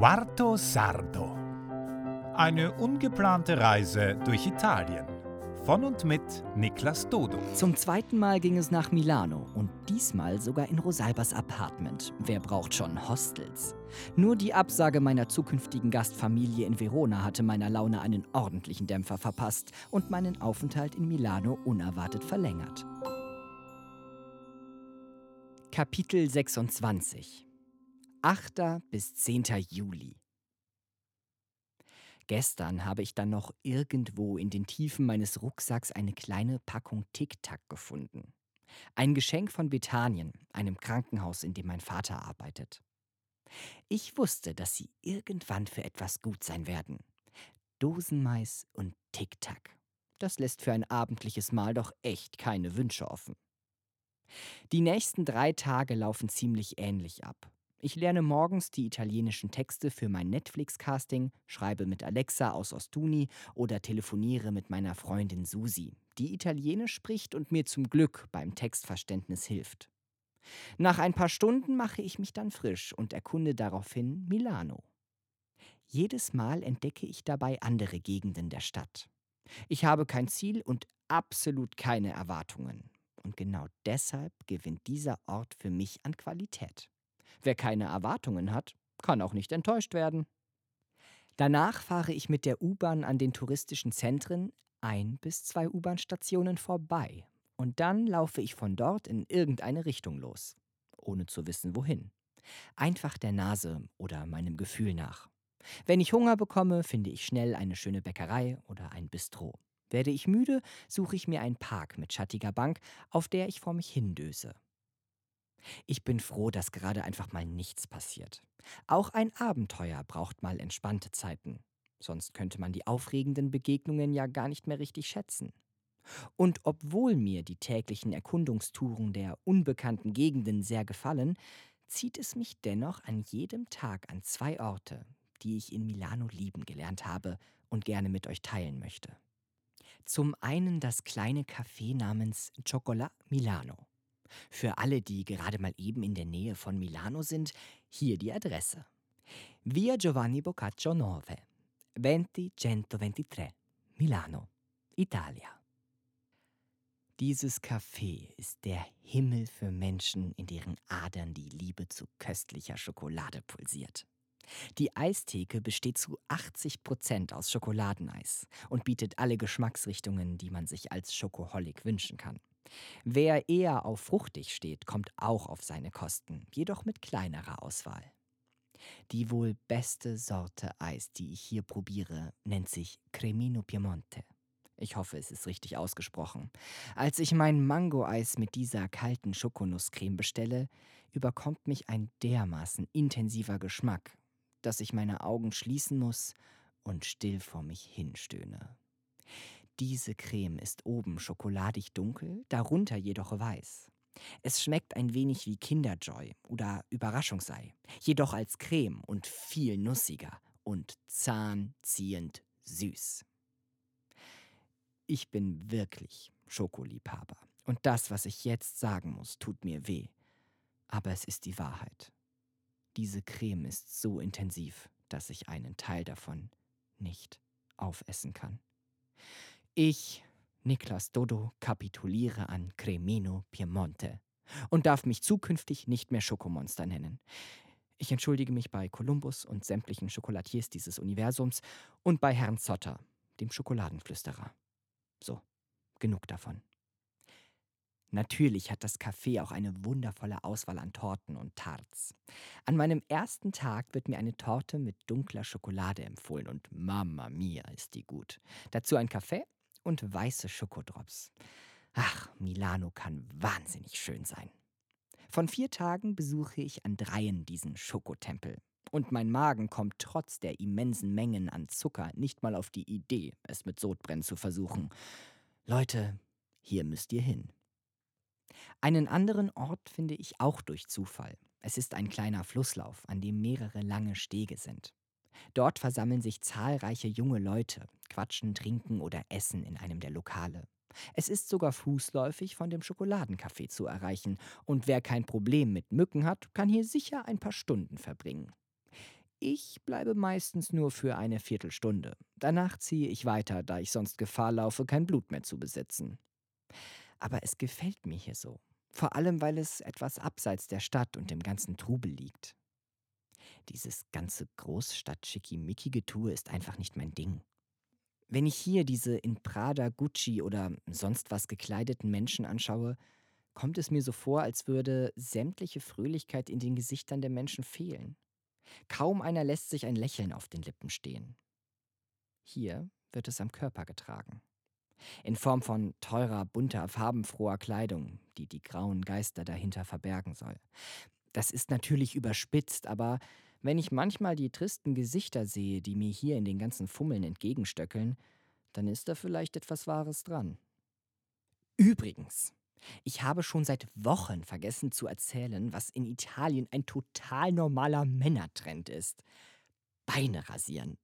Quarto Sardo. Eine ungeplante Reise durch Italien. Von und mit Niklas Dodo. Zum zweiten Mal ging es nach Milano und diesmal sogar in Rosalbas Apartment. Wer braucht schon Hostels? Nur die Absage meiner zukünftigen Gastfamilie in Verona hatte meiner Laune einen ordentlichen Dämpfer verpasst und meinen Aufenthalt in Milano unerwartet verlängert. Kapitel 26 8. bis 10. Juli Gestern habe ich dann noch irgendwo in den Tiefen meines Rucksacks eine kleine Packung Tic-Tac gefunden. Ein Geschenk von Bethanien, einem Krankenhaus, in dem mein Vater arbeitet. Ich wusste, dass sie irgendwann für etwas gut sein werden. Dosenmais und Tic-Tac. Das lässt für ein abendliches Mahl doch echt keine Wünsche offen. Die nächsten drei Tage laufen ziemlich ähnlich ab. Ich lerne morgens die italienischen Texte für mein Netflix-Casting, schreibe mit Alexa aus Ostuni oder telefoniere mit meiner Freundin Susi, die Italienisch spricht und mir zum Glück beim Textverständnis hilft. Nach ein paar Stunden mache ich mich dann frisch und erkunde daraufhin Milano. Jedes Mal entdecke ich dabei andere Gegenden der Stadt. Ich habe kein Ziel und absolut keine Erwartungen. Und genau deshalb gewinnt dieser Ort für mich an Qualität. Wer keine Erwartungen hat, kann auch nicht enttäuscht werden. Danach fahre ich mit der U-Bahn an den touristischen Zentren ein bis zwei U-Bahn-Stationen vorbei und dann laufe ich von dort in irgendeine Richtung los, ohne zu wissen wohin. Einfach der Nase oder meinem Gefühl nach. Wenn ich Hunger bekomme, finde ich schnell eine schöne Bäckerei oder ein Bistro. Werde ich müde, suche ich mir einen Park mit schattiger Bank, auf der ich vor mich hindöse. Ich bin froh, dass gerade einfach mal nichts passiert. Auch ein Abenteuer braucht mal entspannte Zeiten. Sonst könnte man die aufregenden Begegnungen ja gar nicht mehr richtig schätzen. Und obwohl mir die täglichen Erkundungstouren der unbekannten Gegenden sehr gefallen, zieht es mich dennoch an jedem Tag an zwei Orte, die ich in Milano lieben gelernt habe und gerne mit euch teilen möchte. Zum einen das kleine Café namens Chocolat Milano. Für alle, die gerade mal eben in der Nähe von Milano sind, hier die Adresse. Via Giovanni Boccaccio 9, 20123, Milano, Italia. Dieses Café ist der Himmel für Menschen, in deren Adern die Liebe zu köstlicher Schokolade pulsiert. Die Eistheke besteht zu 80 Prozent aus Schokoladeneis und bietet alle Geschmacksrichtungen, die man sich als Schokoholic wünschen kann. Wer eher auf fruchtig steht, kommt auch auf seine Kosten, jedoch mit kleinerer Auswahl. Die wohl beste Sorte Eis, die ich hier probiere, nennt sich Cremino Piemonte. Ich hoffe, es ist richtig ausgesprochen. Als ich mein Mango-Eis mit dieser kalten Schokonusscreme bestelle, überkommt mich ein dermaßen intensiver Geschmack, dass ich meine Augen schließen muss und still vor mich hinstöhne. Diese Creme ist oben schokoladig dunkel, darunter jedoch weiß. Es schmeckt ein wenig wie Kinderjoy oder Überraschungsei, jedoch als Creme und viel nussiger und zahnziehend süß. Ich bin wirklich Schokoliebhaber. Und das, was ich jetzt sagen muss, tut mir weh. Aber es ist die Wahrheit. Diese Creme ist so intensiv, dass ich einen Teil davon nicht aufessen kann. Ich, Niklas Dodo, kapituliere an Cremino Piemonte und darf mich zukünftig nicht mehr Schokomonster nennen. Ich entschuldige mich bei Columbus und sämtlichen Schokolatiers dieses Universums und bei Herrn Zotter, dem Schokoladenflüsterer. So, genug davon. Natürlich hat das Café auch eine wundervolle Auswahl an Torten und Tarts. An meinem ersten Tag wird mir eine Torte mit dunkler Schokolade empfohlen und Mama mia ist die gut. Dazu ein Kaffee und weiße Schokodrops. Ach, Milano kann wahnsinnig schön sein. Von vier Tagen besuche ich an dreien diesen Schokotempel. Und mein Magen kommt trotz der immensen Mengen an Zucker nicht mal auf die Idee, es mit Sodbrennen zu versuchen. Leute, hier müsst ihr hin. Einen anderen Ort finde ich auch durch Zufall. Es ist ein kleiner Flusslauf, an dem mehrere lange Stege sind. Dort versammeln sich zahlreiche junge Leute, quatschen, trinken oder essen in einem der Lokale. Es ist sogar fußläufig von dem Schokoladencafé zu erreichen, und wer kein Problem mit Mücken hat, kann hier sicher ein paar Stunden verbringen. Ich bleibe meistens nur für eine Viertelstunde. Danach ziehe ich weiter, da ich sonst Gefahr laufe, kein Blut mehr zu besitzen. Aber es gefällt mir hier so. Vor allem, weil es etwas abseits der Stadt und dem ganzen Trubel liegt. Dieses ganze Großstadt-Schickimicki-Getue ist einfach nicht mein Ding. Wenn ich hier diese in Prada, Gucci oder sonst was gekleideten Menschen anschaue, kommt es mir so vor, als würde sämtliche Fröhlichkeit in den Gesichtern der Menschen fehlen. Kaum einer lässt sich ein Lächeln auf den Lippen stehen. Hier wird es am Körper getragen. In Form von teurer, bunter, farbenfroher Kleidung, die die grauen Geister dahinter verbergen soll. Das ist natürlich überspitzt, aber wenn ich manchmal die tristen Gesichter sehe, die mir hier in den ganzen Fummeln entgegenstöckeln, dann ist da vielleicht etwas Wahres dran. Übrigens, ich habe schon seit Wochen vergessen zu erzählen, was in Italien ein total normaler Männertrend ist. Beine rasieren.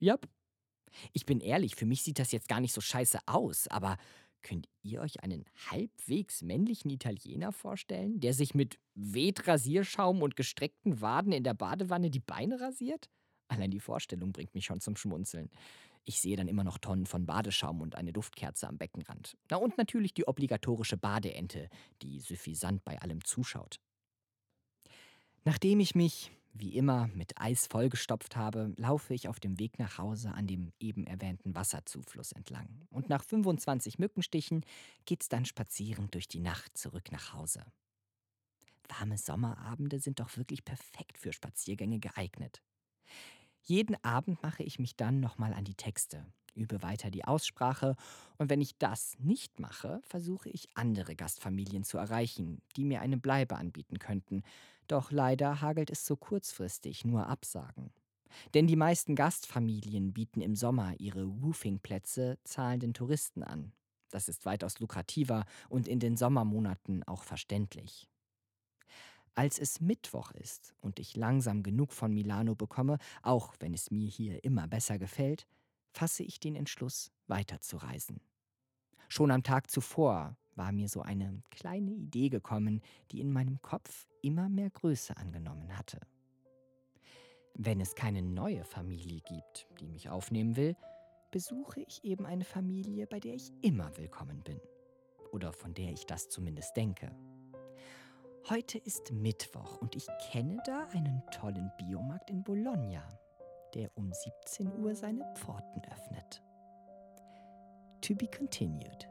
Jap. Ich bin ehrlich, für mich sieht das jetzt gar nicht so scheiße aus, aber Könnt ihr euch einen halbwegs männlichen Italiener vorstellen, der sich mit Weht-Rasierschaum und gestreckten Waden in der Badewanne die Beine rasiert? Allein die Vorstellung bringt mich schon zum Schmunzeln. Ich sehe dann immer noch Tonnen von Badeschaum und eine Duftkerze am Beckenrand. Na und natürlich die obligatorische Badeente, die suffisant bei allem zuschaut. Nachdem ich mich wie immer mit Eis vollgestopft habe, laufe ich auf dem Weg nach Hause an dem eben erwähnten Wasserzufluss entlang. Und nach 25 Mückenstichen geht's dann spazierend durch die Nacht zurück nach Hause. Warme Sommerabende sind doch wirklich perfekt für Spaziergänge geeignet. Jeden Abend mache ich mich dann nochmal an die Texte, übe weiter die Aussprache und wenn ich das nicht mache, versuche ich andere Gastfamilien zu erreichen, die mir eine Bleibe anbieten könnten, doch leider hagelt es so kurzfristig nur Absagen. Denn die meisten Gastfamilien bieten im Sommer ihre Roofing-Plätze zahlenden Touristen an. Das ist weitaus lukrativer und in den Sommermonaten auch verständlich. Als es Mittwoch ist und ich langsam genug von Milano bekomme, auch wenn es mir hier immer besser gefällt, fasse ich den Entschluss, weiterzureisen. Schon am Tag zuvor war mir so eine kleine Idee gekommen, die in meinem Kopf immer mehr Größe angenommen hatte. Wenn es keine neue Familie gibt, die mich aufnehmen will, besuche ich eben eine Familie, bei der ich immer willkommen bin. Oder von der ich das zumindest denke. Heute ist Mittwoch und ich kenne da einen tollen Biomarkt in Bologna, der um 17 Uhr seine Pforten öffnet. To be continued.